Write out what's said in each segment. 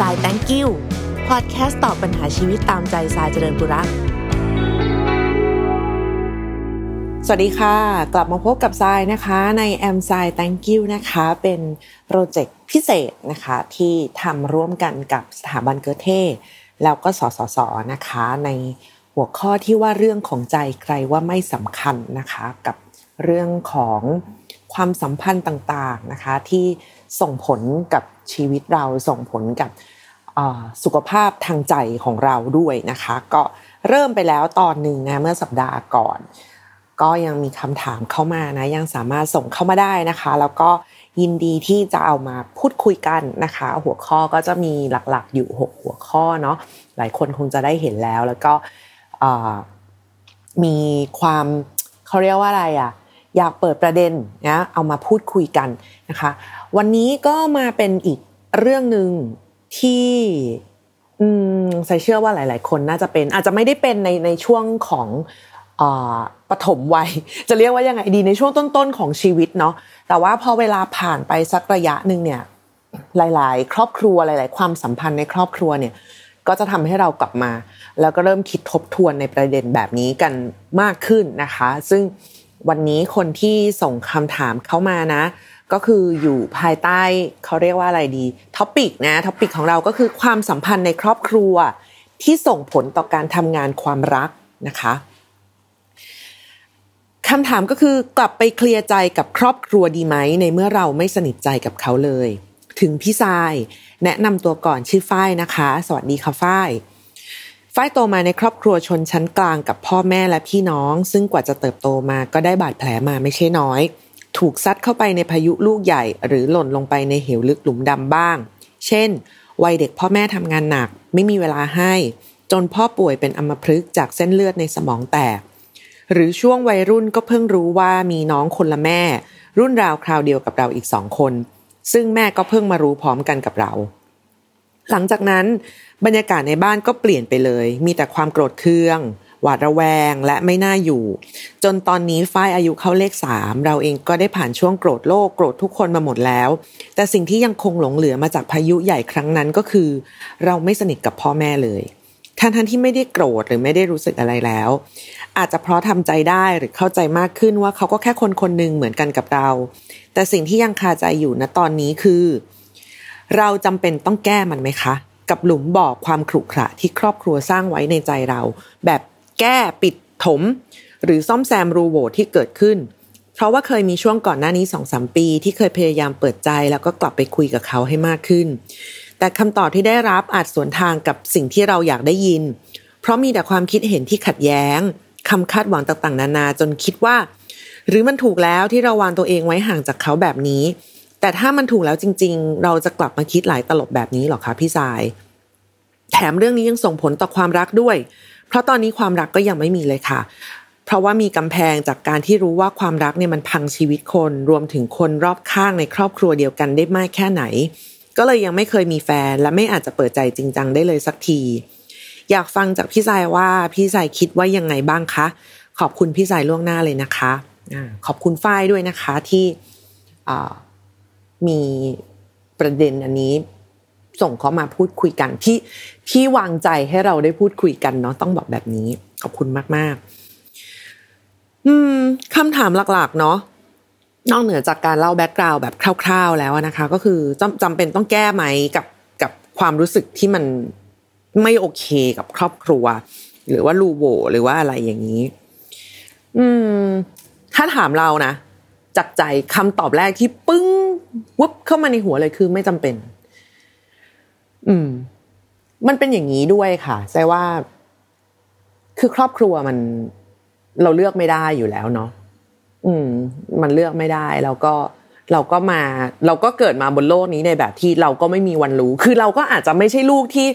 สาย thank you พอดแคสต์ตอบปัญหาชีวิตตามใจสายเจริญบุรักสวัสดีค่ะ กลับมาพบกับทรายนะคะในแอมไซ thank you นะคะเป็นโปรเจกต์พิเศษนะคะที่ทำร่วมกันกับสถาบันเกิดเทแล้วก็สสสนะคะในหัวข้อที่ว่าเรื่องของใจใครว่าไม่สำคัญนะคะกับเรื่องของความสัมพันธ์ต่างๆนะคะที่ส่งผลกับ ชีวิตเราส่งผลกับสุขภาพทางใจของเราด้วยนะคะ ก็เริ่มไปแล้วตอนหนึ่งนะเมื่อสัปดาห์ก่อน ก็ยังมีคำถามเข้ามานะยังสามารถส่งเข้ามาได้นะคะ แล้วก็ยินดีที่จะเอามาพูดคุยกันนะคะ หัวข้อก็จะมีหลักๆอยู่ 6 หัวข้อเนาะหลายคนคงจะได้เห็นแล้วแล้วก็มีความเขาเรียกว่าอะไรอะ่ะ อยากเปิดประเด็นนะเอามาพูดคุยกันนะคะ วันนี้ก็มาเป็นอีกเรื่องหนึ่งที่ใส่เชื่อว่าหลาย ๆ คนน่าจะเป็นอาจจะไม่ได้เป็นในในช่วงของปฐมวัย จะเรียกว่ายังไงดีในช่วงต้น ๆ ของชีวิตเนาะแต่ว่าพอเวลาผ่านไปสักระยะหนึ่งเนี่ยหลาย ๆ ครอบครัวหลาย ๆ ความสัมพันธ์ในครอบครัวเนี่ยก็จะทำให้เรากลับมา แล้วก็เริ่มคิดทบทวนในประเด็นแบบนี้กันมากขึ้นนะคะ ซึ่ง วันนี้คนที่ส่งคำถามเข้ามานะ ก็คืออยู่ภายใต้เขาเรียกว่าอะไรดี topic นะ topic ของเราก็คือความสัมพันธ์ในครอบครัว ที่ส่งผลต่อการทำงานความรักนะคะคำถามก็คือกลับไปเคลียร์ใจกับครอบครัวดีไหม ในเมื่อเราไม่สนิทใจกับเขาเลย ถึงพี่ทราย แนะนำตัวก่อนชื่อฝ้ายนะคะ สวัสดีค่ะฝ้าย ฝ้ายโตมาในครอบครัวชนชั้นกลางกับพ่อแม่และพี่น้อง ซึ่งกว่าจะเติบโตมาก็ได้บาดแผลมาไม่ใช่น้อย ถูกซัดเข้าไปในพายุลูกใหญ่ หรือหล่นลงไปในเหวลึกหลุมดำบ้าง เช่น วัยเด็กพ่อแม่ทำงานหนัก ไม่มีเวลาให้ จนพ่อป่วยเป็นอัมพฤกษ์จากเส้นเลือดในสมองแตก หรือช่วงวัยรุ่นก็เพิ่งรู้ว่ามีน้องคนละแม่ รุ่นราวคราวเดียวกับเราอีกสองคน ซึ่งแม่ก็เพิ่งมารู้พร้อมกันกับเรา หลังจากนั้นบรรยากาศในบ้านก็เปลี่ยนไปเลย มีแต่ความโกรธเคือง หวาดระแวงและไม่น่าอยู่ จนตอนนี้ฝ้ายอายุเข้าเลขสามเราเองก็ได้ผ่านช่วงโกรธโลกโกรธทุกคนมาหมดแล้ว แต่สิ่งที่ยังคงหลงเหลือมาจากพายุใหญ่ครั้งนั้นก็คือ เราไม่สนิทกับพ่อแม่เลยทั้งทันที่ไม่ได้โกรธหรือไม่ได้รู้สึกอะไรแล้ว อาจจะเพราะทำใจได้หรือเข้าใจมากขึ้นว่าเขาก็แค่คนคนหนึ่งเหมือนกันกับเรา แต่สิ่งที่ยังคาใจอยู่ณตอนนี้คือ เราจำเป็นต้องแก้มันไหมคะ กับหลุมบ่อความขรุขระที่ครอบครัวสร้างไว้ในใจเรา แบบแก้ปิดถม หรือซ่อมแซมรูโหวที่เกิดขึ้น เพราะว่าเคยมีช่วงก่อนหน้านี้สองสามปี ที่เคยพยายามเปิดใจแล้วก็กลับไปคุยกับเขาให้มากขึ้น แต่คำตอบที่ได้รับอาจสวนทางกับสิ่งที่เราอยากได้ยิน เพราะมีแต่ความคิดเห็นที่ขัดแย้งคำคาดหวังต่างๆ นานาจนคิดว่า หรือมันถูกแล้วที่เราวางตัวเองไว้ห่างจากเขาแบบนี้ แต่ถ้ามันถูกแล้วจริง ๆ เราจะกลับมาคิดหลายตลบแบบนี้หรอคะพี่สาย แถมเรื่องนี้ยังส่งผลต่อความรักด้วย เพราะตอนนี้ความรักก็ยังไม่มีเลยค่ะ เพราะว่ามีกำแพงจากการที่รู้ว่าความรักเนี่ยมันพังชีวิตคน รวมถึงคนรอบข้างในครอบครัวเดียวกันได้มากแค่ไหน ก็เลยยังไม่เคยมีแฟน และไม่อาจจะเปิดใจจริงจังได้เลยสักที อยากฟังจากพี่สายว่าพี่สายคิดว่ายังไงบ้างคะ ขอบคุณพี่สายล่วงหน้าเลยนะคะขอบคุณฝ้ายด้วยนะคะที่ มีประเด็นอันนี้ส่งเขามาพูดคุยกันที่ที่วางใจให้เราได้พูดคุยกันเนาะต้องบอกแบบนี้ ขอบคุณมาก ๆ อืมคำถามหลัก ๆ เนาะนอกเหนือจากการเล่าแบ็กกราวด์แบบคร่าว ๆ แล้วนะคะ ก็คือจำจำเป็นต้องแก้ไหมกับกับความรู้สึกที่มันไม่โอเคกับครอบครัว หรือว่ารูโวหรือว่าอะไรอย่างนี้ อืม ถ้าถามเรานะ จับใจคำตอบแรกที่ปึ้งวุบเข้ามาในหัวเลยคือไม่จำเป็น อืม มันเป็นอย่างนี้ด้วยค่ะแซว่า คือครอบครัวมันเราเลือกไม่ได้อยู่แล้วเนาะอืม มันเลือกไม่ได้แล้วก็เราก็มา เราก็เกิดมาบนโลกนี้ในแบบที่เราก็ไม่มีวันรู้ คือเราก็อาจจะไม่ใช่ลูกที่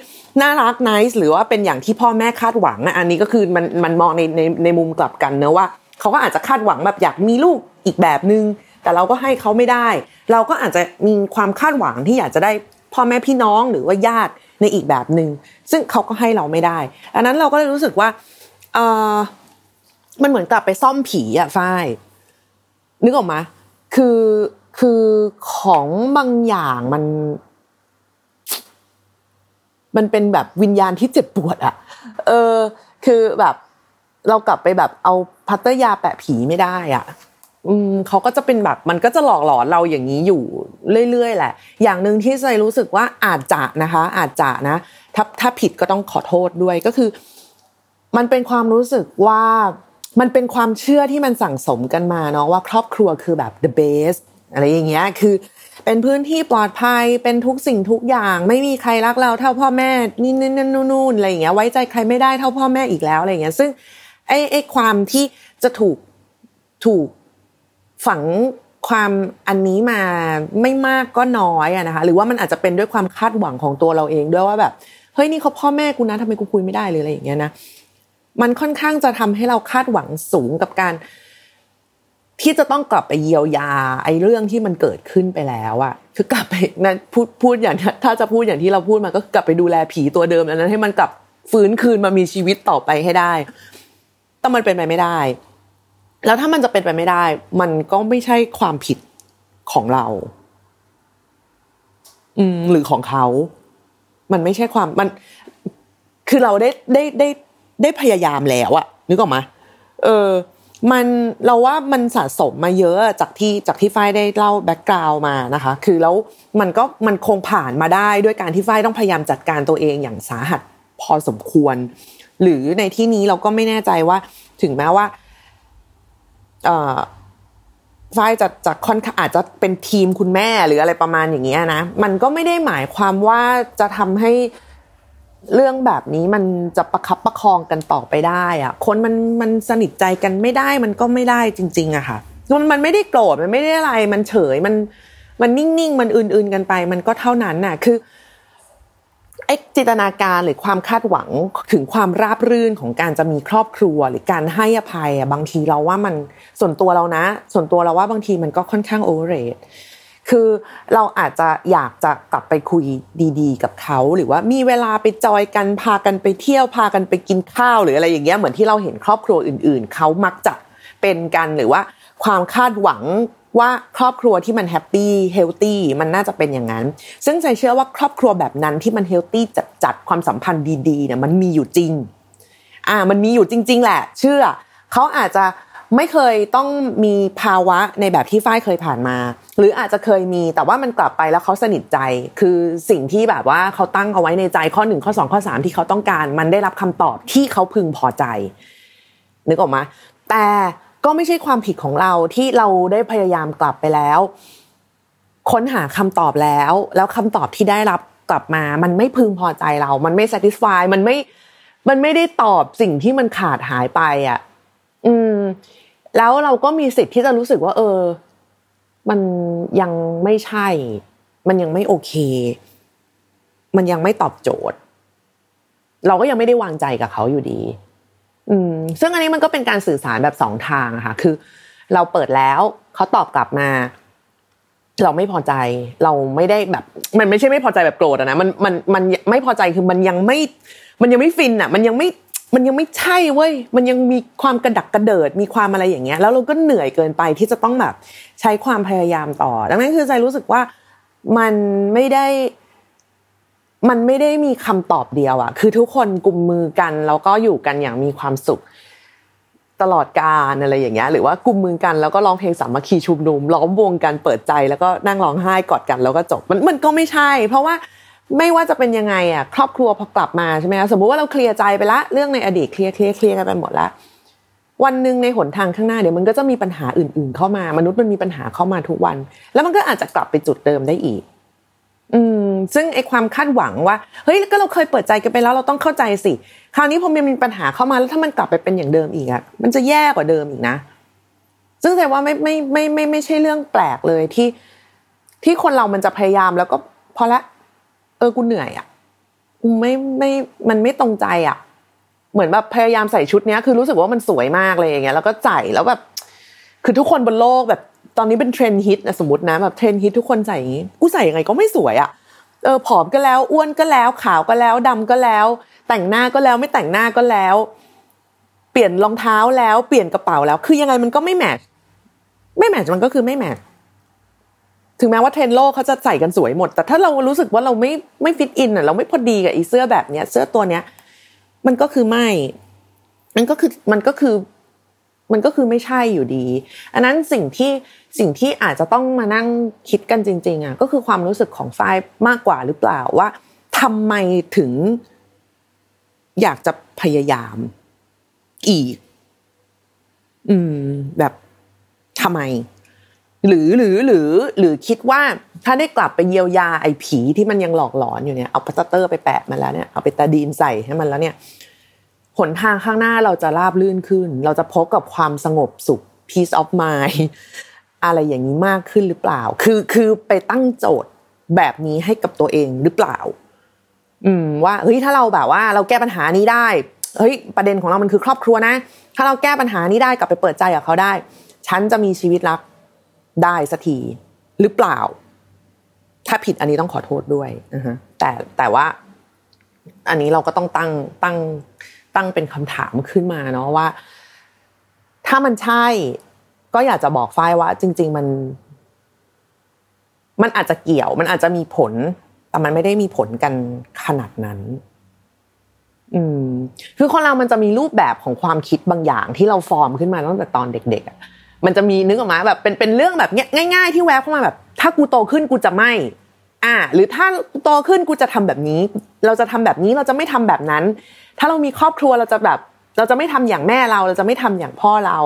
น่ารักนิสหรือว่าเป็นอย่างที่พ่อแม่คาดหวังอันนี้ก็คือมันมันมองในในในมุมกลับกันเนอะว่า เขาก็อาจจะคาดหวังแบบอยากมีลูกอีกแบบนึง แต่เราก็ให้เขาไม่ได้ เราก็อาจจะมีความคาดหวังที่อยากจะได้พ่อแม่พี่น้องหรือว่าญาติในอีกแบบหนึง่งซึ่งเขาก็ให้เราไม่ได้ อันนั้นเราก็เลยรู้สึกว่าเออมันเหมือนกลับไปซ่อมผีอะฝ้ายนึกออกมาคือคือของบางอย่างมัน มันเป็นแบบวิญญาณที่เจ็บปวดอะเออ คือแบบ เรากลับไปแบบเอาพัตเตอร์ยาแปะผีไม่ได้อะอืมเขาก็จะเป็นแบบมันก็จะหลอกหลอนเราอย่างนี้อยู่เรื่อยๆแหละ อย่างหนึ่งที่ใจรู้สึกว่าอาจจะนะคะ อาจจะนะ ถ้าถ้าผิดก็ต้องขอโทษด้วยก็คือ มันเป็นความรู้สึกว่ามันเป็นความเชื่อที่มันสั่งสมกันมาเนาะว่าครอบครัวคือแบบ the best อะไรอย่างเงี้ยคือ เป็นพื้นที่ปลอดภัยเป็นทุกสิ่งทุกอย่าง ไม่มีใครรักเราเท่าพ่อแม่นี่นี่นนู่นอะไรอย่างเงี้ยไว้ใจใครไม่ได้เท่าพ่อแม่อีกแล้วอะไรอย่างเงี้ยซึ่ง ไอ้ไอ้ความที่จะถูกถูกฝังความอันนี้มาไม่มากก็น้อยอะนะคะหรือว่ามันอาจจะเป็นด้วยความคาดหวังของตัวเราเองด้วยว่าแบบเฮ้ยนี่เขาพ่อแม่กูนะทำไมกูคุยไม่ได้เลยอะไรอย่างเงี้ยนะมันค่อนข้างจะทำให้เราคาดหวังสูงกับการ ที่จะต้องกลับไปเยียวยา ไอ้เรื่องที่มันเกิดขึ้นไปแล้วอะคือกลับไปนั้นพูดพูดอย่างถ้าจะพูดอย่างที่เราพูดมาก็กลับไปดูแลผีตัวเดิมนั้นให้มันกลับฟื้นคืนมามีชีวิตต่อไปให้ได้ แต่มันเป็นไปไม่ได้ แล้วถ้ามันจะเป็นไปไม่ได้ มันก็ไม่ใช่ความผิดของเรา อืมหรือของเขา มันไม่ใช่ความมัน คือเราได้ได้ได้ได้พยายามแล้วอะนึกออกมาเออ มันเราว่ามันสะสมมาเยอะจากที่จากที่ฝ้ายได้เล่าแบ็กกราวมานะคะ คือแล้วมันก็มันคงผ่านมาได้ด้วยการที่ฝ้ายต้องพยายามจัดการตัวเองอย่างสาหัสพอสมควร หรือในที่นี้เราก็ไม่แน่ใจว่าถึงแม้ว่าฝ้ายจะจะค่อนข้างอาจจะเป็นทีมคุณแม่หรืออะไรประมาณอย่างเงี้ยนะ มันก็ไม่ได้หมายความว่าจะทำให้เรื่องแบบนี้มันจะประคับประคองกันต่อไปได้อะคนมันมันสนิทใจกันไม่ได้มันก็ไม่ได้จริง ๆอะค่ะมันมันไม่ได้โกรธมันไม่ได้อะไร มันเฉยมันมันนิ่งๆ มันอื่นๆกันไป มันก็เท่านั้นน่ะ คือ ไอ้จินตนาการหรือความคาดหวังถึงความราบรื่นของการจะมีครอบครัว หรือการให้อภัยอะบางทีเราว่ามันส่วนตัวเรานะ ส่วนตัวเราว่าบางทีมันก็ค่อนข้างโอเวอร์เรทคือเราอาจจะอยากจะกลับไปคุยดีๆ กับเขาหรือว่ามีเวลาไปจอยกันพากันไปเที่ยวพากันไปกินข้าวหรืออะไรอย่างเงี้ยเหมือนที่เราเห็นครอบครัวอื่น ๆเขามักจะเป็นกันหรือว่าความคาดหวัง ว่าครอบครัวที่มัน happy healthy มันน่าจะเป็นอย่างนั้น ซึ่งใจเชื่อว่าครอบครัวแบบนั้นที่มัน healthy จัดจัดความสัมพันธ์ดีๆเนี่ยมันมีอยู่จริง อ่า มันมีอยู่จริง ๆ แหละ เชื่อเขาอาจจะไม่เคยต้องมีภาวะในแบบที่ฝ้ายเคยผ่านมา หรืออาจจะเคยมีแต่ว่ามันกลับไปแล้วเขาสนิทใจ คือสิ่งที่แบบว่าเขาตั้งเอาไว้ในใจข้อหนึ่งข้อสองข้อสามที่เขาต้องการ มันได้รับคำตอบที่เขาพึงพอใจ นึกออกมาแต่ ก็ไม่ใช่ความผิดของเราที่เราได้พยายามกลับไปแล้ว ค้นหาคำตอบแล้ว แล้วคำตอบที่ได้รับกลับมา มันไม่พึงพอใจเรา มันไม่ satisfy มันไม่ มันไม่ได้ตอบสิ่งที่มันขาดหายไปอะ อืม แล้วเราก็มีสิทธิ์ที่จะรู้สึกว่า เออ มันยังไม่ใช่ มันยังไม่โอเค มันยังไม่ตอบโจทย์ เราก็ยังไม่ได้วางใจกับเขาอยู่ดี อืมซึ่งอันนี้มันก็เป็นการสื่อสารแบบสองทางอะค่ะ คือ เราเปิดแล้วเขาตอบกลับมา เราไม่พอใจ เราไม่ได้แบบ มันไม่ใช่ไม่พอใจแบบโกรธนะมันมันมันไม่พอใจคือมันยังไม่ มันยังไม่ฟินอะมันยังไม่มันยังไม่ใช่เว้ย มันยังมีความกระดักกระเดิด มีความอะไรอย่างเงี้ย แล้วเราก็เหนื่อยเกินไปที่จะต้องแบบใช้ความพยายามต่อ ดังนั้นคือใจรู้สึกว่ามันไม่ได้ มันไม่ได้มีคำตอบเดียวอะคือทุกคนกุมมือกันแล้วก็อยู่กันอย่างมีความสุข ตลอดกาลอะไรอย่างเงี้ยหรือว่ากุมมือกันแล้วก็ร้องเพลงสามัคคีชุมนุมล้อมวงกันเปิดใจแล้วก็นั่งร้องไห้กอดกันแล้วก็จบมันมันก็ไม่ใช่ เพราะว่าไม่ว่าจะเป็นยังไงอะครอบครัวพอกลับมาใช่ไหมคะสมมุติว่าเราเคลียร์ใจไปละเรื่องในอดีตเคลียร์เคลียร์เคลียร์กันไปหมดแล้ววันหนึ่งในหนทางข้างหน้าเดี๋ยวมันก็จะมีปัญหาอื่น ๆ เข้ามามนุษย์มันมีปัญหาเข้ามาทุกวัน แล้วมันก็อาจจะกลับไปจุดเดิมได้อีก อืมซึ่งไอความคาดหวังว่าเฮ้ยก็เราเคยเปิดใจกันไปแล้วเราต้องเข้าใจสิ คราวนี้พอมันมีปัญหาเข้ามาแล้วถ้ามันกลับไปเป็นอย่างเดิมอีกอะมันจะแย่กว่าเดิมอีกนะ ซึ่งแต่ว่าไม่ไม่ไม่ไม่ไม่ใช่เรื่องแปลกเลยที่ ที่คนเรามันจะพยายามแล้วก็พอละ เออกูเหนื่อยอะกูไม่ไม่มันไม่ตรงใจอะเหมือนแบบพยายามใส่ชุดเนี้ยคือรู้สึกว่ามันสวยมากเลยอย่างเงี้ยแล้วก็ใส่แล้วแบบคือทุกคนบนโลกแบบ ตอนนี้เป็นเทรนด์ฮิตนะสมมตินะแบบเทรนด์ฮิตทุกคนใส่อย่างงี้กูใส่ยังไงก็ไม่สวยอะ่ะเออผอมก็แล้วอ้วนก็แล้วขาวก็แล้วดำก็แล้ว แต่งหน้าก็แล้วไม่แต่งหน้าก็แล้ว เปลี่ยนรองเท้าแล้วเปลี่ยนกระเป๋าแล้ว คือยังไงมันก็ไม่ match ไม่ match มันก็คือไม่ match ถึงแม้ว่าเทรนด์โลกเขาจะใส่กันสวยหมด แต่ถ้าเรารู้สึกว่าเราไม่ไม่ fit in อะเราไม่พอดีกับอีเสื้อแบบเนี้ย เสื้อตัวเนี้ย มันก็คือไม่มันก็คือมันก็คือ มันก็คือไม่ใช่อยู่ดี อันนั้นสิ่งที่ สิ่งที่อาจจะต้องมานั่งคิดกันจริงๆอะก็คือความรู้สึกของฝ้ายมากกว่าหรือเปล่าว่าทำไมถึง อยากจะพยายาม อีก อืม แบบทำไม หรือหรือหรือ หรือคิดว่าถ้าได้กลับไปเยียวยาไอ้ผีที่มันยังหลอกหลอนอยู่เนี่ยเอาพลาสเตอร์ไปแปะมันแล้วเนี่ยเอาไปตาดีนใส่ให้มันแล้วเนี่ยหนทางข้างหน้าเราจะราบลื่นขึ้น เราจะพบกับความสงบสุข peace of mind อะไรอย่างนี้มากขึ้นหรือเปล่า คือคือไปตั้งโจทย์แบบนี้ให้กับตัวเองหรือเปล่า อืม ว่าเฮ้ยถ้าเราแบบว่า เราแก้ปัญหานี้ได้เฮ้ยประเด็นของเรามันคือครอบครัวนะ ถ้าเราแก้ปัญหานี้ได้กลับไปเปิดใจกับเขาได้ ฉันจะมีชีวิตรักได้สักทีหรือเปล่า ถ้าผิดอันนี้ต้องขอโทษด้วยนะฮะแต่แต่ว่า อันนี้เราก็ต้องตั้งตั้งตั้งเป็นคำถามขึ้นมาเนาะว่า ถ้ามันใช่ ก็อยากจะบอกฝ้ายว่า จริง ๆ มัน มันอาจจะเกี่ยว มันอาจจะมีผล แต่มันไม่ได้มีผลกันขนาดนั้น อืม คือคนเรามันจะมีรูปแบบของความคิดบางอย่าง ที่เราฟอร์มขึ้นมาตั้งแต่ตอนเด็กๆอะมันจะมีนึกออกมาแบบเป็นเป็นเรื่องแบบง่าย ๆ ที่แวบเข้ามาแบบ ถ้ากูโตขึ้นกูจะไม่ อ่า หรือถ้าโตขึ้นกูจะทำแบบนี้ เราจะทำแบบนี้เราจะไม่ทำแบบนั้น ถ้าเรามีครอบครัวเราจะแบบ เราจะไม่ทำอย่างแม่เราเราจะไม่ทำอย่างพ่อเรา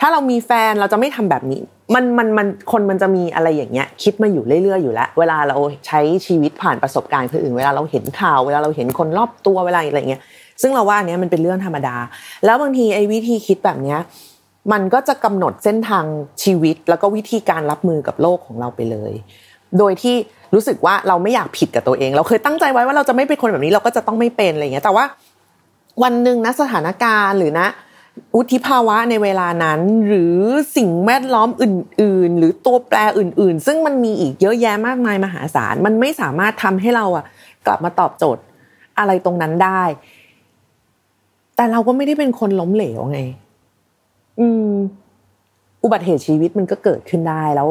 ถ้าเรามีแฟนเราจะไม่ทำแบบนี้ มันมันมันคนมันจะมีอะไรอย่างเงี้ย คิดมาอยู่เรื่อยๆอยู่แล้ว เวลาเราใช้ชีวิตผ่านประสบการณ์คนอื่น เวลาเราเห็นข่าวเวลาเราเห็นคนรอบตัวเวลาอะไรเงี้ยซึ่งเราว่าอันนี้มันเป็นเรื่องธรรมดา แล้วบางทีไอ้วิธีคิดแบบเนี้ยมันก็จะกำหนดเส้นทางชีวิต แล้วก็วิธีการรับมือกับโลกของเราไปเลย โดยที่รู้สึกว่าเราไม่อยากผิดกับตัวเอง เราเคยตั้งใจไว้ว่าเราจะไม่เป็นคนแบบนี้เราก็จะต้องไม่เป็นอะไรเงี้ยแต่ว่า วันหนึ่งนะสถานการณ์หรือนะอุทิภาวะในเวลานั้น หรือสิ่งแวดล้อมอื่น ๆ หรือตัวแปรอื่น ๆ ซึ่งมันมีอีกเยอะแยะมากมายมหาศาลมันไม่สามารถทำให้เราอะกลับมาตอบโจทย์อะไรตรงนั้นได้ แต่เราก็ไม่ได้เป็นคนล้มเหลวไง อืม อุบัติเหตุชีวิตมันก็เกิดขึ้นได้แล้ว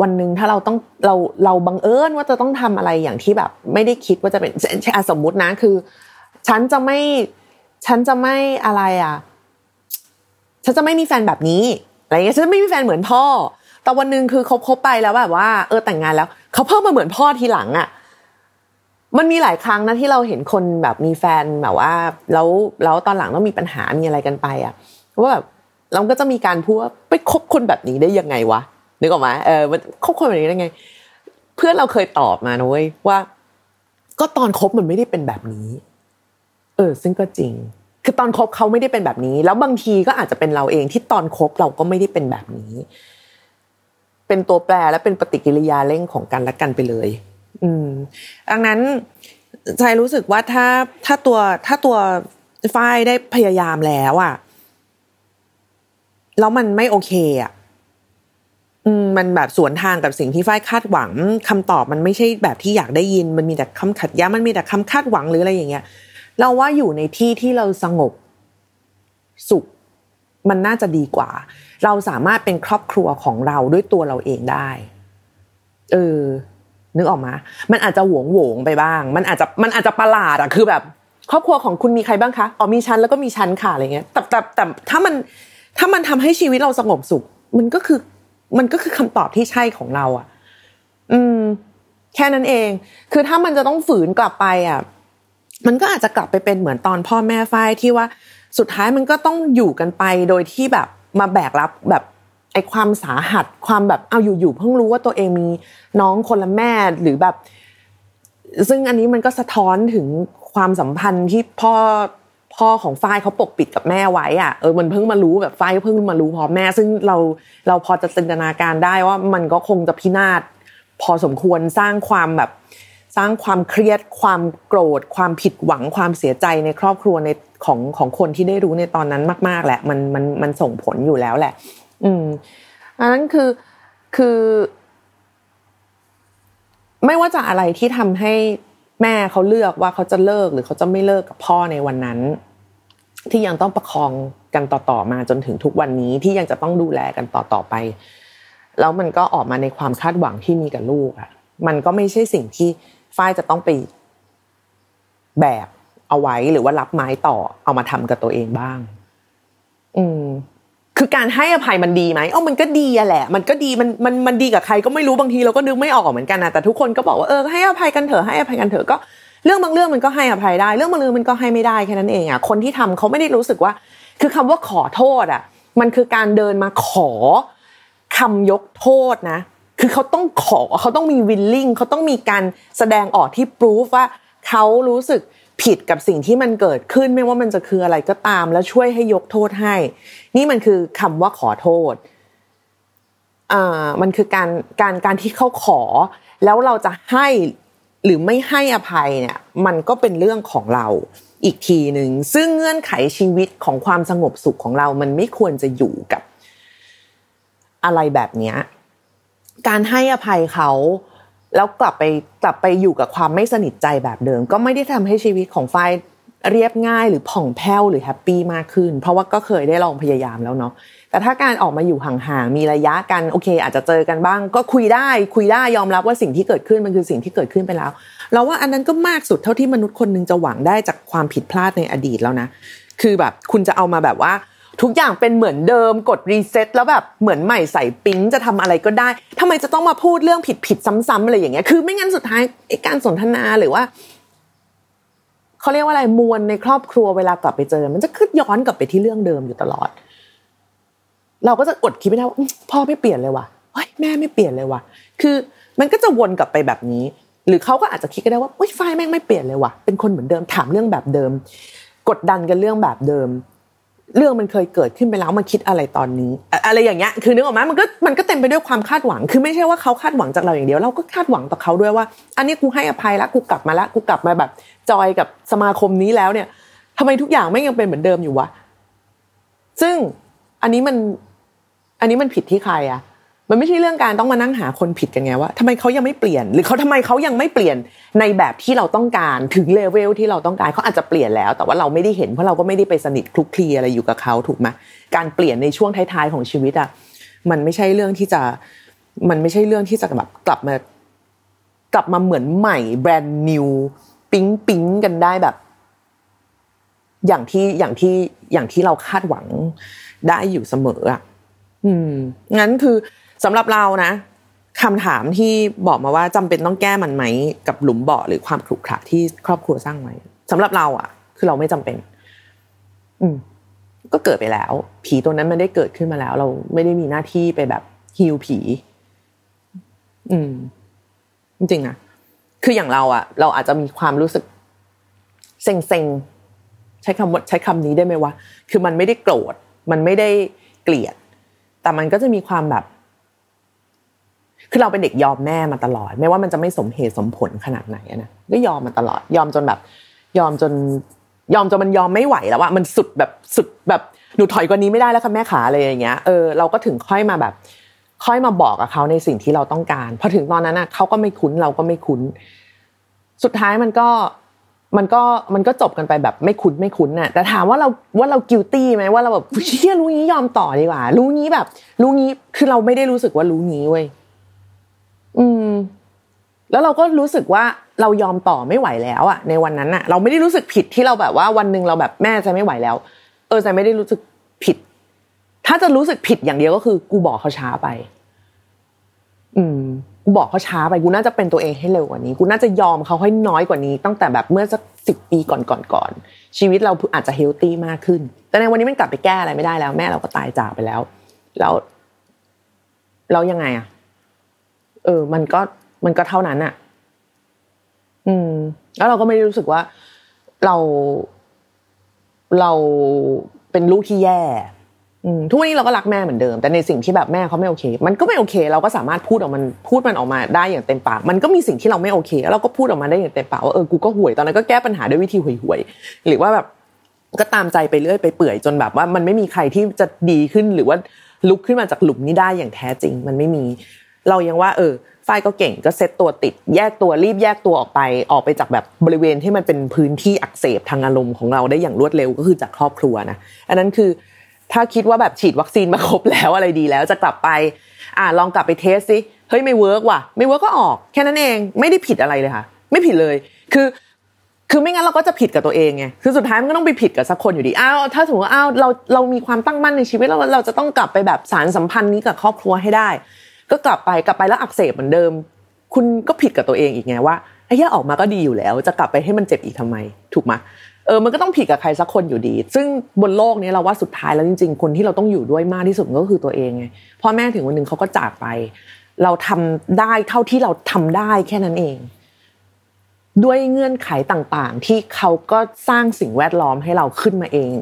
วันหนึ่งถ้าเราต้องเราเราบังเอิญว่าจะต้องทำอะไรอย่างที่แบบ ไม่ได้คิดว่าจะเป็นสมมุตินะคือ ฉันจะไม่ ฉันจะไม่อะไรอะ ฉันจะไม่มีแฟนแบบนี้อะไรเงี้ยฉันจะไม่มีแฟนเหมือนพ่อ แต่วันหนึ่งคือเขาคบไปแล้วแบบว่า เออแต่งงานแล้วเขาเพิ่มมาเหมือนพ่อทีหลังอะมันมีหลายครั้งนะที่เราเห็นคนแบบมีแฟนแบบว่า แล้วแล้วตอนหลังต้องมีปัญหามีอะไรกันไปอะว่าแบบเราก็จะมีการพูดว่าไปคบคนแบบนี้ได้ยังไงวะนึกออกไหมเออมันคบคนแบบนี้ได้ไง เพื่อนเราเคยตอบมานะเว้ยว่า ก็ตอนคบมันไม่ได้เป็นแบบนี้ เออ ซึ่งก็จริง คือตอนคบเขาไม่ได้เป็นแบบนี้ แล้วบางทีก็อาจจะเป็นเราเองที่ตอนคบเราก็ไม่ได้เป็นแบบนี้ เป็นตัวแปรและเป็นปฏิกิริยาเร่งของกันและกันไปเลย อืมดังนั้นใจรู้สึกว่าถ้าถ้าตัวถ้าตัวฝ้ายได้พยายามแล้วอะแล้วมันไม่โอเคอะอืมมันแบบสวนทางกับสิ่งที่ฝ้ายคาดหวังคำตอบมันไม่ใช่แบบที่อยากได้ยิน มันมีแต่คำขัดแย้งมันมีแต่คำคาดหวังหรืออะไรอย่างเงี้ย เราว่าอยู่ในที่ที่เราสงบสุขมันน่าจะดีกว่า เราสามารถเป็นครอบครัวของเราด้วยตัวเราเองได้ เออ นึกออกมา มันอาจจะหวงหวงไปบ้าง มันอาจจะมันอาจจะประหลาดอะคือแบบ ครอบครัวของคุณมีใครบ้างคะ อ๋อมีฉันแล้วก็มีฉันค่ะอะไรเงี้ย แต่แต่แต่ถ้ามันถ้ามันทำให้ชีวิตเราสงบสุข มันก็คือมันก็คือคำตอบที่ใช่ของเราอะอืม แค่นั้นเอง คือถ้ามันจะต้องฝืนกลับไปอะ มันก็อาจจะกลับไปเป็นเหมือนตอนพ่อแม่ฝ้ายที่ว่าสุดท้ายมันก็ต้องอยู่กันไปโดยที่แบบมาแบกรับแบบไอ้ความสาหัสความแบบเอาอยู่ๆเพิ่งรู้ว่าตัวเองมีน้องคนละแม่หรือแบบ ซึ่งอันนี้มันก็สะท้อนถึงความสัมพันธ์ที่พ่อพ่อของฝ้ายเขาปกปิดกับแม่ไว้อะเออมันเพิ่งมารู้แบบฝ้ายเพิ่งมารู้พอแม่ ซึ่งเราเราพอจะจินตนาการได้ว่ามันก็คงจะพินาศพอสมควรสร้างความแบบ สร้างความเครียด ความโกรธ ความผิดหวังความเสียใจในครอบครัวในของของคนที่ได้รู้ในตอนนั้นมาก ๆ แหละ มันมันมันส่งผลอยู่แล้วแหละ อืมอันนั้นคือคือ ไม่ว่าจะอะไรที่ทำให้แม่เขาเลือกว่าเขาจะเลิกหรือเขาจะไม่เลิกกับพ่อในวันนั้น ที่ยังต้องประคองกันต่อๆมาจนถึงทุกวันนี้ที่ยังจะต้องดูแลกันต่อๆไป แล้วมันก็ออกมาในความคาดหวังที่มีกับลูกอะมันก็ไม่ใช่สิ่งที่ ฝ้ายจะต้องไปแบบเอาไว้หรือว่ารับไม้ต่อเอามาทำกับตัวเองบ้าง อืม คือการให้อภัยมันดีไหมอ๋อมันก็ดีอะแหละ มันก็ดีมันมันมันดีกับใครก็ไม่รู้บางทีเราก็นึกไม่ออกเหมือนกันนะแต่ทุกคนก็บอกว่าเออให้อภัยกันเถอะให้อภัยกันเถอะก็เรื่องบางเรื่องมันก็ให้อภัยได้ เรื่องบางเรื่องมันก็ให้ไม่ได้แค่นั้นเองอะคนที่ทำเขาไม่ได้รู้สึกว่า คือคำว่าขอโทษอะ มันคือการเดินมาขอคำยกโทษนะ คือเขาต้องขอเขาต้องมีวิลลิ่งเขาต้องมีการแสดงออกที่พรูฟว่าเขารู้สึกผิดกับสิ่งที่มันเกิดขึ้นไม่ว่ามันจะคืออะไรก็ตาม แล้วช่วยให้ยกโทษให้ นี่มันคือคำว่าขอโทษอ่ามันคือการการการที่เขาขอ แล้วเราจะให้หรือไม่ให้อภัยเนี่ย มันก็เป็นเรื่องของเราอีกทีหนึ่งซึ่งเงื่อนไขชีวิตของความสงบสุขของเรา มันไม่ควรจะอยู่กับอะไรแบบเนี้ย การให้อภัยเขาแล้วกลับไปกลับไปอยู่กับความไม่สนิทใจแบบเดิม ก็ไม่ได้ทำให้ชีวิตของฝ้ายเรียบง่ายหรือผ่องแผ้วหรือแฮปปี้มากขึ้น เพราะว่าก็เคยได้ลองพยายามแล้วเนาะแต่ถ้าการออกมาอยู่ห่างๆมีระยะกันโอเค อาจจะเจอกันบ้าง ก็คุยได้คุยได้ยอมรับว่าสิ่งที่เกิดขึ้นมันคือสิ่งที่เกิดขึ้นไปแล้ว เราว่าอันนั้นก็มากสุดเท่าที่มนุษย์คนนึงจะหวังได้จากความผิดพลาดในอดีตแล้วนะคือแบบคุณจะเอามาแบบว่า ทุกอย่างเป็นเหมือนเดิมกดรีเซ็ตแล้วแบบเหมือนใหม่ใส่ปิ๊งจะทำอะไรก็ได้ทำไมจะต้องมาพูดเรื่องผิดผิดซ้ำๆอะไรอย่างเงี้ยคือไม่งั้นสุดท้ายการสนทนาหรือว่าเขาเรียกว่าอะไรมวลในครอบครัวเวลากลับไปเจอ มันจะขึ้นย้อนกลับไปที่เรื่องเดิมอยู่ตลอด เราก็จะอดคิดไม่ได้ว่าพ่อไม่เปลี่ยนเลยว่ะเฮ้ยแม่ไม่เปลี่ยนเลยว่ะ คือมันก็จะวนกลับไปแบบนี้ หรือเขาก็อาจจะคิดก็ได้ว่าเฮ้ยไฟแม่งไม่เปลี่ยนเลยว่ะเป็นคนเหมือนเดิมถามเรื่องแบบเดิม กดดันกันเรื่องแบบเดิม เรื่องมันเคยเกิดขึ้นไปแล้วมาคิดอะไรตอนนี้ อะไรอย่างเงี้ยคือนึกออกไหมมันก็มันก็เต็มไปด้วยความคาดหวัง คือไม่ใช่ว่าเขาคาดหวังจากเราอย่างเดียว เราก็คาดหวังต่อเขาด้วยว่า อันนี้กูให้อภัยแล้วกูกลับมาแล้วกูกลับมาแบบ จอยกับสมาคมนี้แล้วเนี่ยทำไมทุกอย่างไม่ยังเป็นเหมือนเดิมอยู่วะซึ่งอันนี้มัน อันนี้มันผิดที่ใครอะ มันไม่ใช่เรื่องการต้องมานั่งหาคนผิดกันไงว่าทำไมเขายังไม่เปลี่ยน หรือเขาทำไมเขายังไม่เปลี่ยนในแบบที่เราต้องการถึงเลเวลที่เราต้องการเขาอาจจะเปลี่ยนแล้ว แต่ว่าเราไม่ได้เห็นเพราะเราก็ไม่ได้ไปสนิทคลุกคลีอะไรอยู่กับเขาถูกไหมการเปลี่ยนในช่วงท้ายๆของชีวิตอะมันไม่ใช่เรื่องที่จะมันไม่ใช่เรื่องที่จะแบบกลับมากลับมาเหมือนใหม่แบรนด์นิวปิ๊งปิ๊งกันได้แบบ อย่างที่อย่างที่อย่างที่เราคาดหวังได้อยู่เสมออะอืมงั้นคือ สำหรับเรานะคำถามที่บอกมาว่าจำเป็นต้องแก้มันไหมกับหลุมเบ่อหรือความขรุขระที่ครอบครัวสร้างไว้สำหรับเราอะ คือเราไม่จำเป็น อืม ก็เกิดไปแล้ว ผีตัวนั้นมันได้เกิดขึ้นมาแล้ว เราไม่ได้มีหน้าที่ไปแบบฮิวผี อืม จริงๆนะคืออย่างเราอะ เราอาจจะมีความรู้สึกเซ็งๆใช้คำว่าใช้คำนี้ได้ไหมวะคือมันไม่ได้โกรธมันไม่ได้เกลียด แต่มันก็จะมีความแบบ คือเราเป็นเด็กยอมแม่มาตลอด ไม่ว่ามันจะไม่สมเหตุสมผลขนาดไหนนะก็ยอมมาตลอด ยอมจนแบบ ยอมจน ยอมจนมันยอมไม่ไหวแล้วว่ามันสุดแบบสุดแบบหนูถอยกว่านี้ไม่ได้แล้วค่ะแม่ขาอะไรอย่างเงี้ยเออเราก็ถึงค่อยมาแบบ ค่อยมาบอกกับเขาในสิ่งที่เราต้องการพอถึงตอนนั้นอะเขาก็ไม่คุ้นเราก็ไม่คุ้น สุดท้ายมันก็มันก็มันก็จบกันไปแบบไม่คุ้นไม่คุ้นน่ะแต่ถามว่าเราว่าเรากิลตี้ไหมว่าเราแบบเชี่ยรู้งี้ยอมต่อดีกว่ารู้งี้แบบ รู้งี้คือเราไม่ได้รู้สึกว่ารู้งี้เว้ย อืม แล้วเราก็รู้สึกว่าเรายอมต่อไม่ไหวแล้วอะในวันนั้นอะเราไม่ได้รู้สึกผิดที่เราแบบว่าวันหนึ่งเราแบบแม่จะไม่ไหวแล้ว เออจะไม่ได้รู้สึกผิด ถ้าจะรู้สึกผิดอย่างเดียวก็คือ กูบอกเขาช้าไป อืมกูบอกเขาช้าไปกูน่าจะเป็นตัวเองให้เร็วกว่านี้ กูน่าจะยอมเขาให้น้อยกว่านี้ ตั้งแต่แบบเมื่อสักสิบปีก่อนก่อนก่อนชีวิตเราอาจจะเฮลตี้มากขึ้น แต่ในวันนี้มันกลับไปแก้อะไรไม่ได้แล้ว แม่เราก็ตายจากไปแล้ว แล้วแล้วยังไงอะ เออ มันก็มันก็เท่านั้นอะอืม แล้วเราก็ไม่ได้รู้สึกว่า เราเราเป็นลูกที่แย่ทุกวันนี้เราก็รักแม่เหมือนเดิม แต่ในสิ่งที่แบบแม่เขาไม่โอเค มันก็ไม่โอเค เราก็สามารถพูดออกมันพูดมันออกมาได้อย่างเต็มปาก มันก็มีสิ่งที่เราไม่โอเคแล้วเราก็พูดออกมาได้อย่างเต็มปากว่าเออกูก็ห่วยตอนนั้นก็แก้ปัญหาด้วยวิธีห่วยๆหรือว่าแบบก็ตามใจไปเรื่อยไปเปื่อยจนแบบว่ามันไม่มีใครที่จะดีขึ้นหรือว่าลุกขึ้นมาจากหลุมนี้ได้อย่างแท้จริง มันไม่มี เรายังว่าเออฝ้ายก็เก่งก็เซตตัวติด แยกตัวรีบแยกตัวออกไปออกไปจากแบบบริเวณที่มันเป็นพื้นที่อักเสบทางอารมณ์ของเราได้อย่างรวดเร็วก็คือจากครอบครัวนะอันนั้นคือถ้าคิดว่าแบบฉีดวัคซีนมาครบแล้วอะไรดีแล้วจะกลับไป อ่าลองกลับไป test สิเฮ้ยไม่ work ว่ะ ไม่ work ก็ออกแค่นั้นเองไม่ได้ผิดอะไรเลยค่ะ ไม่ผิดเลย คือ คือไม่งั้นเราก็จะผิดกับตัวเองไงคือสุดท้ายมันก็ต้องไปผิดกับสักคนอยู่ดีอ้าวถ้าสมมติว่าอ้าวเราเรามีความตั้งมั่นในชีวิตเราเราจะต้องกลับไปแบบสานสัมพันธ์นี้กับครอบครัวให้ได้ ก็กลับไปกลับไปแล้วอักเสบเหมือนเดิม คุณก็ผิดกับตัวเองอีกไงว่าไอ้ย่ออกมาก็ดีอยู่แล้ว จะกลับไปให้มันเจ็บอีกทำไม ถูกไหมเออมันก็ต้องผิดกับใครสักคนอยู่ดี ซึ่งบนโลกนี้เราว่าสุดท้ายแล้วจริง ๆ คนที่เราต้องอยู่ด้วยมากที่สุดก็คือตัวเองไงพ่อแม่ถึงวันหนึ่งเขาก็จากไป เราทำได้เท่าที่เราทำได้แค่นั้นเอง ด้วยเงื่อนไขต่างๆ ที่เขาก็สร้างสิ่งแวดล้อมให้เราขึ้นมาเอง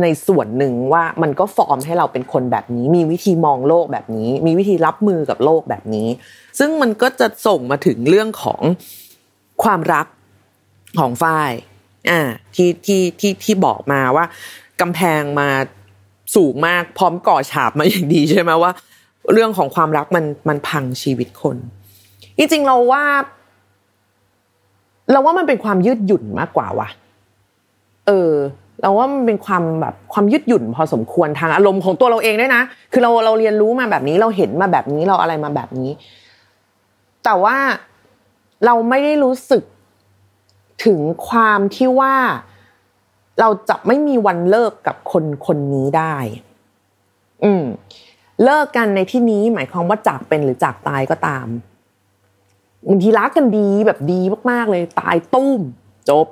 ในส่วนหนึ่งว่ามันก็ฟอร์มให้เราเป็นคนแบบนี้ มีวิธีมองโลกแบบนี้ มีวิธีรับมือกับโลกแบบนี้ ซึ่งมันก็จะส่งมาถึงเรื่องของความรักของฝ้ายอ่าที่ที่ที่ที่บอกมาว่ากำแพงมาสูงมากพร้อมก่อฉาบมาอย่างดีใช่ไหมว่า เรื่องของความรักมันมันพังชีวิตคนจริงๆเราว่า เราว่ามันเป็นความยืดหยุ่นมากกว่าว่ะ เออ เราว่ามันเป็นความแบบความยืดหยุ่นพอสมควรทางอารมณ์ของตัวเราเองด้วยนะ คือเราเราเรียนรู้มาแบบนี้เราเห็นมาแบบนี้เราอะไรมาแบบนี้ แต่ว่าเราไม่ได้รู้สึกถึงความที่ว่าเราจะไม่มีวันเลิกกับคนคนนี้ได้ อืม เลิกกันในที่นี้หมายความว่าจากเป็นหรือจากตายก็ตามบางทีรักกันดีแบบดีมากๆเลยตายตุ้มจบ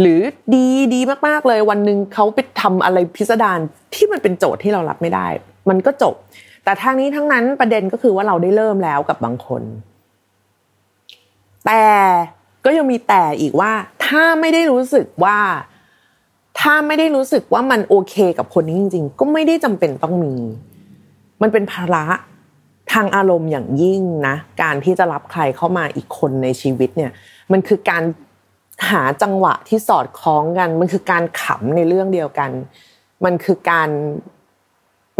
หรือดีดีมากๆเลยวันหนึ่งเขาไปทำอะไรพิสดารที่มันเป็นโจทย์ที่เรารับไม่ได้ มันก็จบ แต่ทางนี้ทั้งนั้นประเด็นก็คือว่าเราได้เริ่มแล้วกับบางคน แต่ก็ยังมีแต่อีกว่า ถ้าไม่ได้รู้สึกว่า ถ้าไม่ได้รู้สึกว่ามันโอเคกับคนนี้จริง ๆ ก็ไม่ได้จำเป็นต้องมี มันเป็นภาระทางอารมณ์อย่างยิ่งนะ การที่จะรับใครเข้ามาอีกคนในชีวิตเนี่ย มันคือการ หาจังหวะที่สอดคล้องกัน มันคือการขำในเรื่องเดียวกัน มันคือการ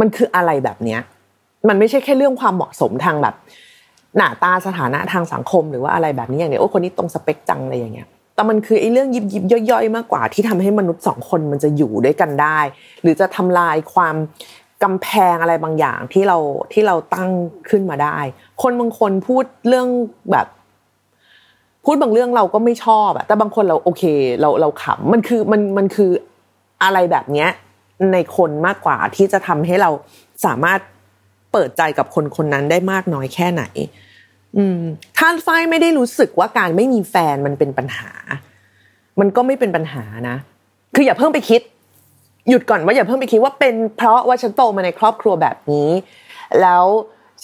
มันคืออะไรแบบเนี้ย มันไม่ใช่แค่เรื่องความเหมาะสมทางแบบ หน้าตาสถานะทางสังคมหรือว่าอะไรแบบนี้อย่างเนี้ยโอ้คนนี้ตรงสเปคจังอะไรอย่างเงี้ยแต่มันคือไอ้เรื่องยิบยิบย่อยๆ มากกว่าที่ทำให้มนุษย์สองคนมันจะอยู่ด้วยกันได้ หรือจะทำลายความกำแพงอะไรบางอย่างที่เราที่เราตั้งขึ้นมาได้ คนบางคนพูดเรื่องแบบ พูดบางเรื่องเราก็ไม่ชอบอะแต่บางคนเราโอเค เราเราขำมันคือมันมันคืออะไรแบบเนี้ยในคนมากกว่าที่จะทำให้เราสามารถเปิดใจกับคนคนนั้นได้มากน้อยแค่ไหน อืม ถ้าฝ้ายไม่ได้รู้สึกว่าการไม่มีแฟนมันเป็นปัญหา มันก็ไม่เป็นปัญหานะ คืออย่าเพิ่งไปคิด หยุดก่อนว่าอย่าเพิ่งไปคิดว่าเป็นเพราะว่าฉันโตมาในครอบครัวแบบนี้ แล้ว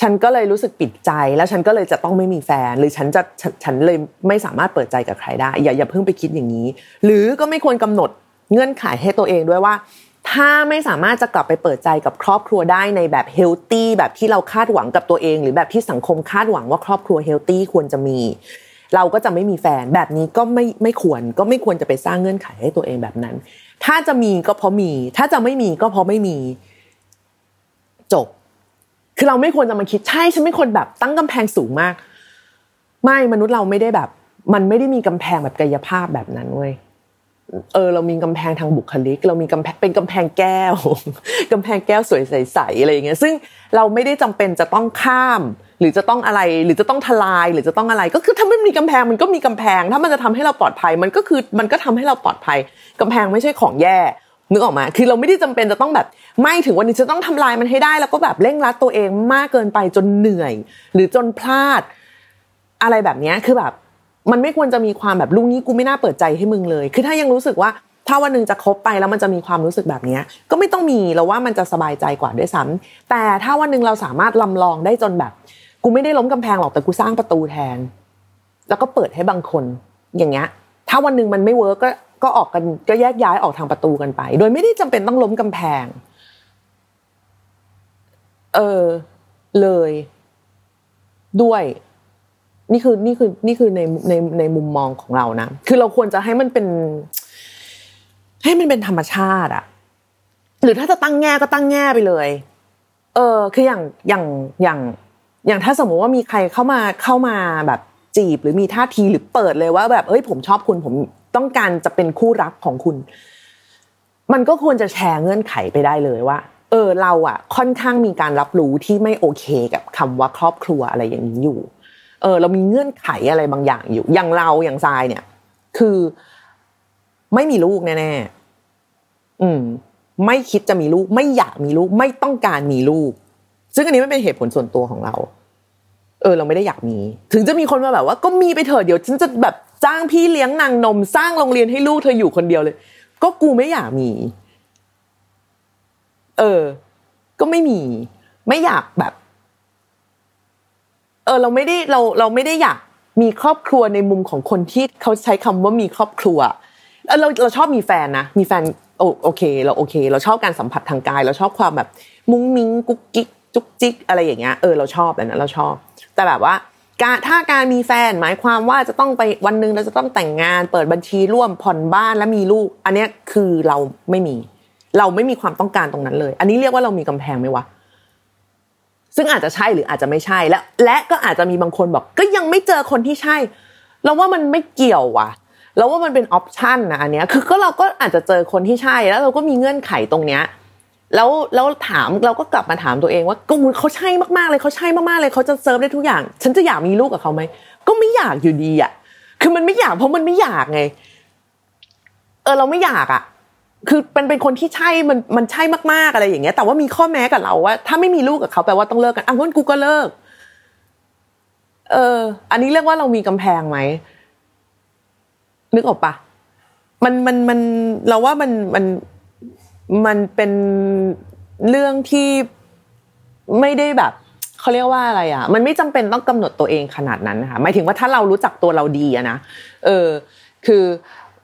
ฉันก็เลยรู้สึกปิดใจ แล้วฉันก็เลยจะต้องไม่มีแฟน หรือฉันจะฉันเลยไม่สามารถเปิดใจกับใครได้ อย่าอย่าเพิ่งไปคิดอย่างนี้ หรือก็ไม่ควรกำหนดเงื่อนไขให้ตัวเองด้วยว่า ถ้าไม่สามารถจะกลับไปเปิดใจกับครอบครัวได้ในแบบเฮลตี้แบบที่เราคาดหวังกับตัวเอง หรือแบบที่สังคมคาดหวังว่าครอบครัวเฮลตี้ควรจะมี เราก็จะไม่มีแฟนแบบนี้ก็ไม่ไม่ควรก็ไม่ควรจะไปสร้างเงื่อนไขให้ตัวเองแบบนั้น ถ้าจะมีก็เพราะมี ถ้าจะไม่มีก็เพราะไม่มี คือเราไม่ควรจะมาคิดใช่ฉันไม่ควรแบบตั้งกำแพงสูงมาก ไม่มนุษย์เราไม่ได้แบบ มันไม่ได้มีกำแพงแบบกายภาพแบบนั้นเว้ยเออเรามีกำแพงทางบุคลิก เรามีกำแพงเป็นกำแพงแก้วกำแพงแก้วสวยใสๆอะไรอย่างเงี้ยซึ่งเราไม่ได้จำเป็นจะต้องข้าม หรือจะต้องอะไรหรือจะต้องทลายหรือจะต้องอะไร ก็คือถ้าไม่มีกำแพงมันก็มีกำแพง ถ้ามันจะทำให้เราปลอดภัย มันก็คือมันก็ทำให้เราปลอดภัยกำแพงไม่ใช่ของแย่ นึกออกมาคือเราไม่ได้จำเป็นจะต้องแบบไม่ถึงวันนี้จะต้องทำลายมันให้ได้ แล้วก็แบบเร่งรัดตัวเองมากเกินไปจนเหนื่อย หรือจนพลาด อะไรแบบนี้คือแบบ มันไม่ควรจะมีความแบบลุงนี้กูไม่น่าเปิดใจให้มึงเลย คือถ้ายังรู้สึกว่าถ้าวันหนึ่งจะคบไปแล้วมันจะมีความรู้สึกแบบนี้ก็ไม่ต้องมีเราว่ามันจะสบายใจกว่าด้วยซ้ำแต่ถ้าวันหนึ่งเราสามารถลำลองได้จนแบบ กูไม่ได้ล้มกำแพงหรอกแต่กูสร้างประตูแทน แล้วก็เปิดให้บางคนอย่างเงี้ยถ้าวันหนึ่งมันไม่เวิร์กก็ ก็ออกกันก็แยกย้ายออกทางประตูกันไป โดยไม่ได้จำเป็นต้องล้มกำแพง เออ เลย ด้วย นี่คือนี่คือนี่คือในในในมุมมองของเรานะคือเราควรจะให้มันเป็น ให้มันเป็นธรรมชาติอะหรือถ้าจะตั้งแง่ก็ตั้งแง่ไปเลย เออ คืออย่างอย่างอย่าง อย่างถ้าสมมติว่ามีใครเข้ามาเข้ามาแบบจีบหรือมีท่าทีหรือเปิดเลยว่าแบบเอ้ยผมชอบคุณผม ต้องการจะเป็นคู่รักของคุณ มันก็ควรจะแชร์เงื่อนไขไปได้เลยว่า เออเราอะค่อนข้างมีการรับรู้ที่ไม่โอเคกับคำว่าครอบครัวอะไรอย่างนี้อยู่ เออ เรามีเงื่อนไขอะไรบางอย่างอยู่ อย่างเราอย่างทรายเนี่ย คือไม่มีลูกแน่ๆอืม ไม่คิดจะมีลูก ไม่อยากมีลูก ไม่ต้องการมีลูก ซึ่งอันนี้ไม่เป็นเหตุผลส่วนตัวของเราเออเราไม่ได้อยากมี ถึงจะมีคนมาแบบว่าก็มีไปเถอะเดี๋ยวฉันจะแบบ จ้างพี่เลี้ยงนางนม สร้างโรงเรียนให้ลูกเธออยู่คนเดียวเลย ก็กูไม่อยากมี เออ ก็ไม่มี ไม่อยากแบบ เออ เราไม่ได้เราเราไม่ได้อยากมีครอบครัวในมุมของคนที่เขาใช้คำว่ามีครอบครัวเราเราชอบมีแฟนนะมีแฟนโอโอเค เราโอเค เราชอบการสัมผัสทางกาย เราชอบความแบบ มุ้งมิ้งกุ๊กกิ๊กจุกจิกอะไรอย่างเงี้ยเออเราชอบแบบนั้นเราชอบ แต่แบบว่า การถ้าการมีแฟนหมายความว่าจะต้องไปวันหนึ่งเราจะต้องแต่งงานเปิดบัญชีร่วมผ่อนบ้านและมีลูก อันนี้คือเราไม่มี เราไม่มีความต้องการตรงนั้นเลย อันนี้เรียกว่าเรามีกำแพงไหมวะซึ่งอาจจะใช่หรืออาจจะไม่ใช่และและก็อาจจะมีบางคนบอก ก็ยังไม่เจอคนที่ใช่ เราว่ามันไม่เกี่ยวว่ะเราว่ามันเป็นออปชันนะอันเนี้ยคือก็เราก็อาจจะเจอคนที่ใช่แล้วเราก็มีเงื่อนไขตรงเนี้ย แล้วแล้วถามเราก็กลับมาถามตัวเองว่าก็เขาใช่มากๆเลยเขาใช่มากๆเลยเขาจะเซิร์ฟได้ทุกอย่าง ฉันจะอยากมีลูกกับเขาไหมก็ไม่อยากอยู่ดีอะคือมันไม่อยากเพราะมันไม่อยากไง เออเราไม่อยากอะ คือเป็นเป็นคนที่ใช่มันมันใช่มากๆอะไรอย่างเงี้ย แต่ว่ามีข้อแม้กับเราว่า ถ้าไม่มีลูกกับเขาแปลว่าต้องเลิกกันอะงั้นกูก็เลิก เออ อันนี้เรียกว่าเรามีกำแพงไหมนึกออกปะมันมันมันเราว่ามันมัน มันเป็นเรื่องที่ไม่ได้แบบเขาเรียกว่าอะไรอะ มันไม่จำเป็นต้องกำหนดตัวเองขนาดนั้นนะคะหมายถึงว่าถ้าเรารู้จักตัวเราดีอะนะเออ คือ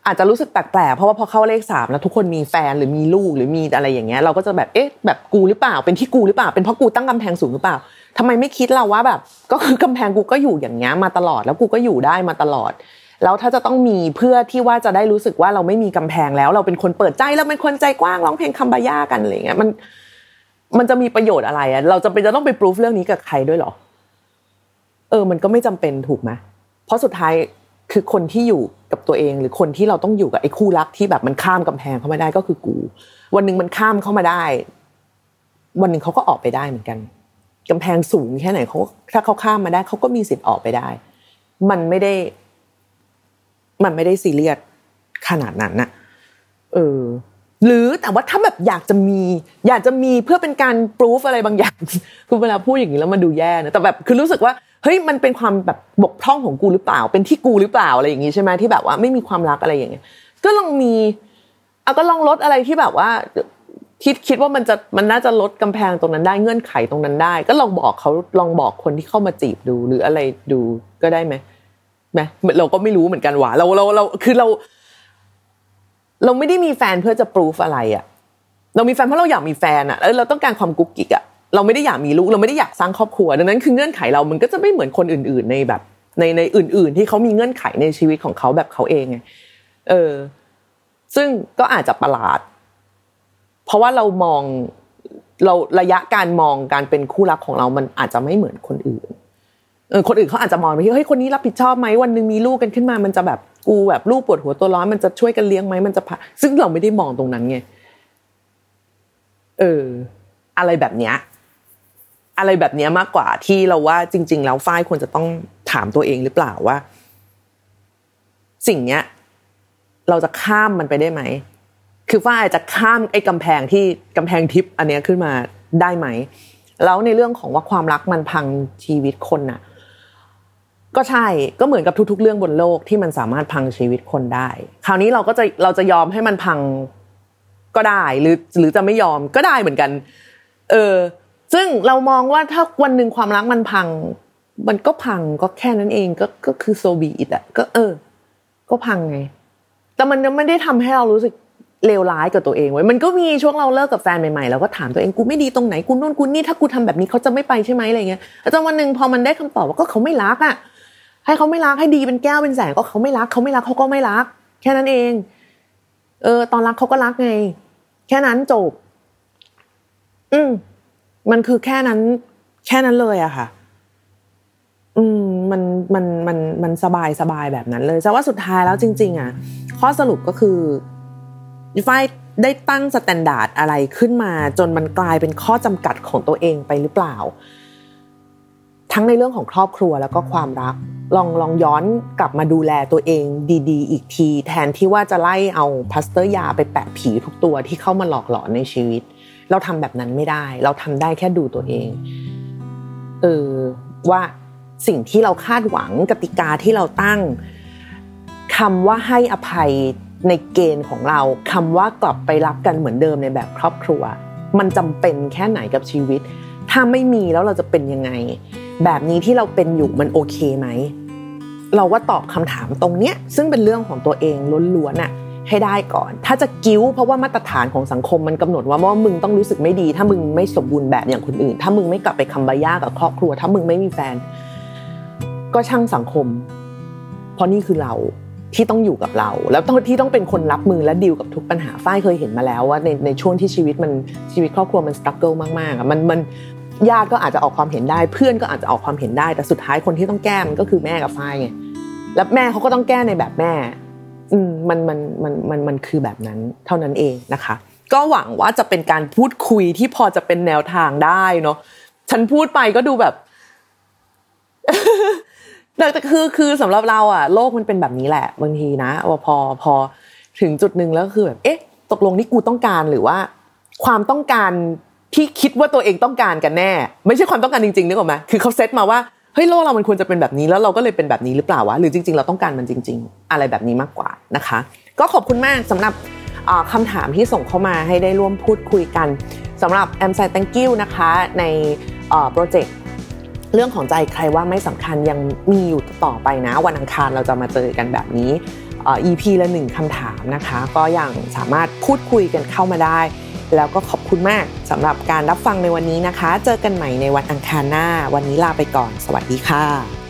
อาจจะรู้สึกแปลกๆเพราะว่าพอเข้าเลขสามแล้วทุกคนมีแฟนหรือมีลูกหรือมีอะไรอย่างเงี้ย เราก็จะแบบเอ๊ะแบบกูหรือเปล่า เป็นที่กูหรือเปล่า เป็นเพราะกูตั้งกำแพงสูงหรือเปล่าทำไมไม่คิดเราว่าแบบ ก็คือกำแพงกูก็อยู่อย่างเงี้ยมาตลอดแล้วกูก็อยู่ได้มาตลอด แล้วถ้าจะต้องมีเพื่อที่ว่าจะได้รู้สึกว่าเราไม่มีกำแพงแล้ว เราเป็นคนเปิดใจเราเป็นคนใจกว้างร้องเพลงคัมบาย่ากันอะไรเงี้ยมัน มันจะมีประโยชน์อะไรอะเราจะเป็นจะต้องไปพิสูจเรื่องนี้กับใครด้วยหรอ เออ มันก็ไม่จำเป็นถูกไหมเพราะสุดท้ายคือคนที่อยู่กับตัวเอง หรือคนที่เราต้องอยู่กับไอ้คู่รักที่แบบมันข้ามกำแพงเข้ามาได้ก็คือกู วันหนึ่งมันข้ามเข้ามาได้ วันหนึ่งเขาก็ออกไปได้เหมือนกันกำแพงสูงแค่ไหนเขาถ้าเขาข้ามมาได้เขาก็มีสิทธิ์ออกไปได้ มันไม่ได้ มันไม่ได้ซีเรียสขนาดนั้นน่ะเออหรือแต่ว่าถ้าแบบอยากจะมี อยากจะมีเพื่อเป็นการพิสูจอะไรบางอย่างคือเวลาพูดอย่างนี้แล้วมันดูแย่นะแต่แบบคือรู้สึกว่าเฮ้ยมันเป็นความแบบบกพร่องของกูหรือเปล่า เป็นที่กูหรือเปล่าอะไรอย่างนี้ใช่ไหมที่แบบว่าไม่มีความรักอะไรอย่างเงี้ยก็ลองมีเอาก็ลองลดอะไรที่แบบว่าคิดคิดว่ามันจะมันน่าจะลดกำแพงตรงนั้นได้เงื่อนไขตรงนั้นได้ ก็ลองบอกเขาลองบอกคนที่เข้ามาจีบดูหรืออะไรดูก็ได้ไหม ไหมเราก็ไม่รู้เหมือนกันว่าเราเราเราคือเรา เราไม่ได้มีแฟนเพื่อจะปรูฟอะไรอะ่ะ เรามีแฟนเพราะเราอยากมีแฟนอะ่ะแล้วเราต้องการความกุ๊กกิ๊กอะ่ะเราไม่ได้อยากมีลูกเราไม่ได้อยากสร้างครอบครัวดังนั้นคือเงื่อนไขเรามันก็จะไม่เหมือนคนอื่น ๆ ในแบบ ในในอื่น ๆ ที่เขามีเงื่อนไขในชีวิตของเขาแบบเขาเองไงเออ ซึ่งก็อาจจะประหลาด เพราะว่าเรามองเราระยะการมองการเป็นคู่รักของเรามันอาจจะไม่เหมือนคนอื่น เออคนอื่นเขาอาจจะมองไปที่เฮ้ยคนนี้รับผิดชอบไหมวันหนึ่งมีลูกกันขึ้นมา มันจะแบบกูแบบลูกปวดหัวตัวร้อนมันจะช่วยกันเลี้ยงไหมมันจะผ่าซึ่งเราไม่ได้มองตรงนั้นไงเออ อะไรแบบเนี้ยอะไรแบบเนี้ยมากกว่าที่เราว่าจริง ๆ แล้วฝ้ายควรจะต้องถามตัวเองหรือเปล่าว่า สิ่งเนี้ย เราจะข้ามมันไปได้ไหมคือฝ้ายจะข้ามไอ้กำแพงที่กำแพงทิพย์อันเนี้ยขึ้นมาได้ไหมแล้วในเรื่องของว่าความรักมันพังชีวิตคนน่ะ ก็ใช่ก็เหมือนกับทุก ๆ เรื่องบนโลกที่มันสามารถพังชีวิตคนได้ คราวนี้เราก็จะเราจะยอมให้มันพังก็ได้หรือหรือจะไม่ยอมก็ได้เหมือนกัน เออ ซึ่งเรามองว่าถ้าวันหนึ่งความรักมันพัง มันก็พังก็แค่นั้นเองก็ก็คือโซบีอิดอะก็เออ ก็พังไง แต่มันไม่ได้ทำให้เรารู้สึกเลวร้ายกับตัวเองไว้มันก็มีช่วงเราเลิกกับแฟนใหม่ๆเราก็ถามตัวเองกูไม่ดีตรงไหนกูนู่นกูนี่ถ้ากูทำแบบนี้เขาจะไม่ไปใช่ไหมอะไรเงี้ยแต่วันหนึ่งพอมันได้คำตอบว่าก็เขาไม่รักอะ ให้เขาไม่รักให้ดีเป็นแก้วเป็นแสนก็เขาไม่รัก เขาไม่รักเขาก็ไม่รัก แค่นั้นเอง เออ ตอนรักเขาก็รักไง แค่นั้นจบ อืมมันคือแค่นั้น แค่นั้นเลยอะค่ะ อืม มันมันมันมันสบายสบายแบบนั้นเลยแต่ว่าสุดท้ายแล้วจริง ๆอะข้อสรุปก็คือฝ้ายได้ตั้ง standard อะไรขึ้นมา จนมันกลายเป็นข้อจำกัดของตัวเองไปหรือเปล่า ทั้งในเรื่องของครอบครัวแล้วก็ความรัก ลองลองย้อนกลับมาดูแลตัวเองดี ๆ อีกที แทนที่ว่าจะไล่เอาพลาสเตอร์ยาไปแปะผีทุกตัวที่เข้ามาหลอกหลอนในชีวิต เราทำแบบนั้นไม่ได้ เราทำได้แค่ดูตัวเองเออว่าสิ่งที่เราคาดหวังกติกาที่เราตั้งคำว่าให้อภัยในเกณฑ์ของเราคำว่ากลับไปรักกันเหมือนเดิมในแบบครอบครัว มันจำเป็นแค่ไหนกับชีวิต ถ้าไม่มีแล้วเราจะเป็นยังไง แบบนี้ที่เราเป็นอยู่มันโอเคไหมเราว่าตอบคำถามตรงเนี้ยซึ่งเป็นเรื่องของตัวเองล้วนๆน่ะให้ได้ก่อน ถ้าจะกิ้วเพราะว่ามาตรฐานของสังคมมันกำหนดว่าว่ามึงต้องรู้สึกไม่ดี ถ้ามึงไม่สมบูรณ์แบบอย่างคนอื่น ถ้ามึงไม่กลับไปคำบายากับครอบครัว ถ้ามึงไม่มีแฟน ก็ช่างสังคม เพราะนี่คือเราที่ต้องอยู่กับเรา แล้วต้องที่ต้องเป็นคนรับมือและดีลกับทุกปัญหาฝ้ายเคยเห็นมาแล้วว่าในในช่วงที่ชีวิตมันชีวิตครอบครัวมันสครัลเกิลมากๆอะมันมัน ญาติก็อาจจะออกความเห็นได้ เพื่อนก็อาจจะออกความเห็นได้ แต่สุดท้ายคนที่ต้องแก้มันก็คือแม่กับฝ้ายไงแล้วแม่เขาก็ต้องแก้ในแบบแม่ อืมมันมันมันมันมันคือแบบนั้นเท่านั้นเองนะคะ ก็หวังว่าจะเป็นการพูดคุยที่พอจะเป็นแนวทางได้เนาะฉันพูดไปก็ดูแบบแต่คือคือสำหรับเราอะโลกมันเป็นแบบนี้แหละ บางทีนะว่าพอพอถึงจุดหนึ่งแล้วคือแบบ เอ๊ะ ตกลงนี่กูต้องการหรือว่า ความต้องการ ที่คิดว่าตัวเองต้องการกันแน่ ไม่ใช่ความต้องการจริงๆนึกออกไหมคือเขาเซตมาว่าเฮ้ยโลกเรามันควรจะเป็นแบบนี้แล้วเราก็เลยเป็นแบบนี้หรือเปล่าวะหรือจริง ๆ เราต้องการมันจริง ๆ อะไรแบบนี้มากกว่านะคะ ก็ขอบคุณมากสำหรับคำถามที่ส่งเข้ามาให้ได้ร่วมพูดคุยกันสำหรับแอมไซต์ thank you นะคะในโปรเจกต์เรื่องของใจใครว่าไม่สำคัญยังมีอยู่ต่อไปนะ วันอังคารเราจะมาเจอกันแบบนี้ EP ละหนึ่งคำถามนะคะ ก็ยังสามารถพูดคุยกันเข้ามาได้ แล้วก็ขอบคุณมากสำหรับการรับฟังในวันนี้นะคะ เจอกันใหม่ในวันอังคารหน้า วันนี้ลาไปก่อน สวัสดีค่ะ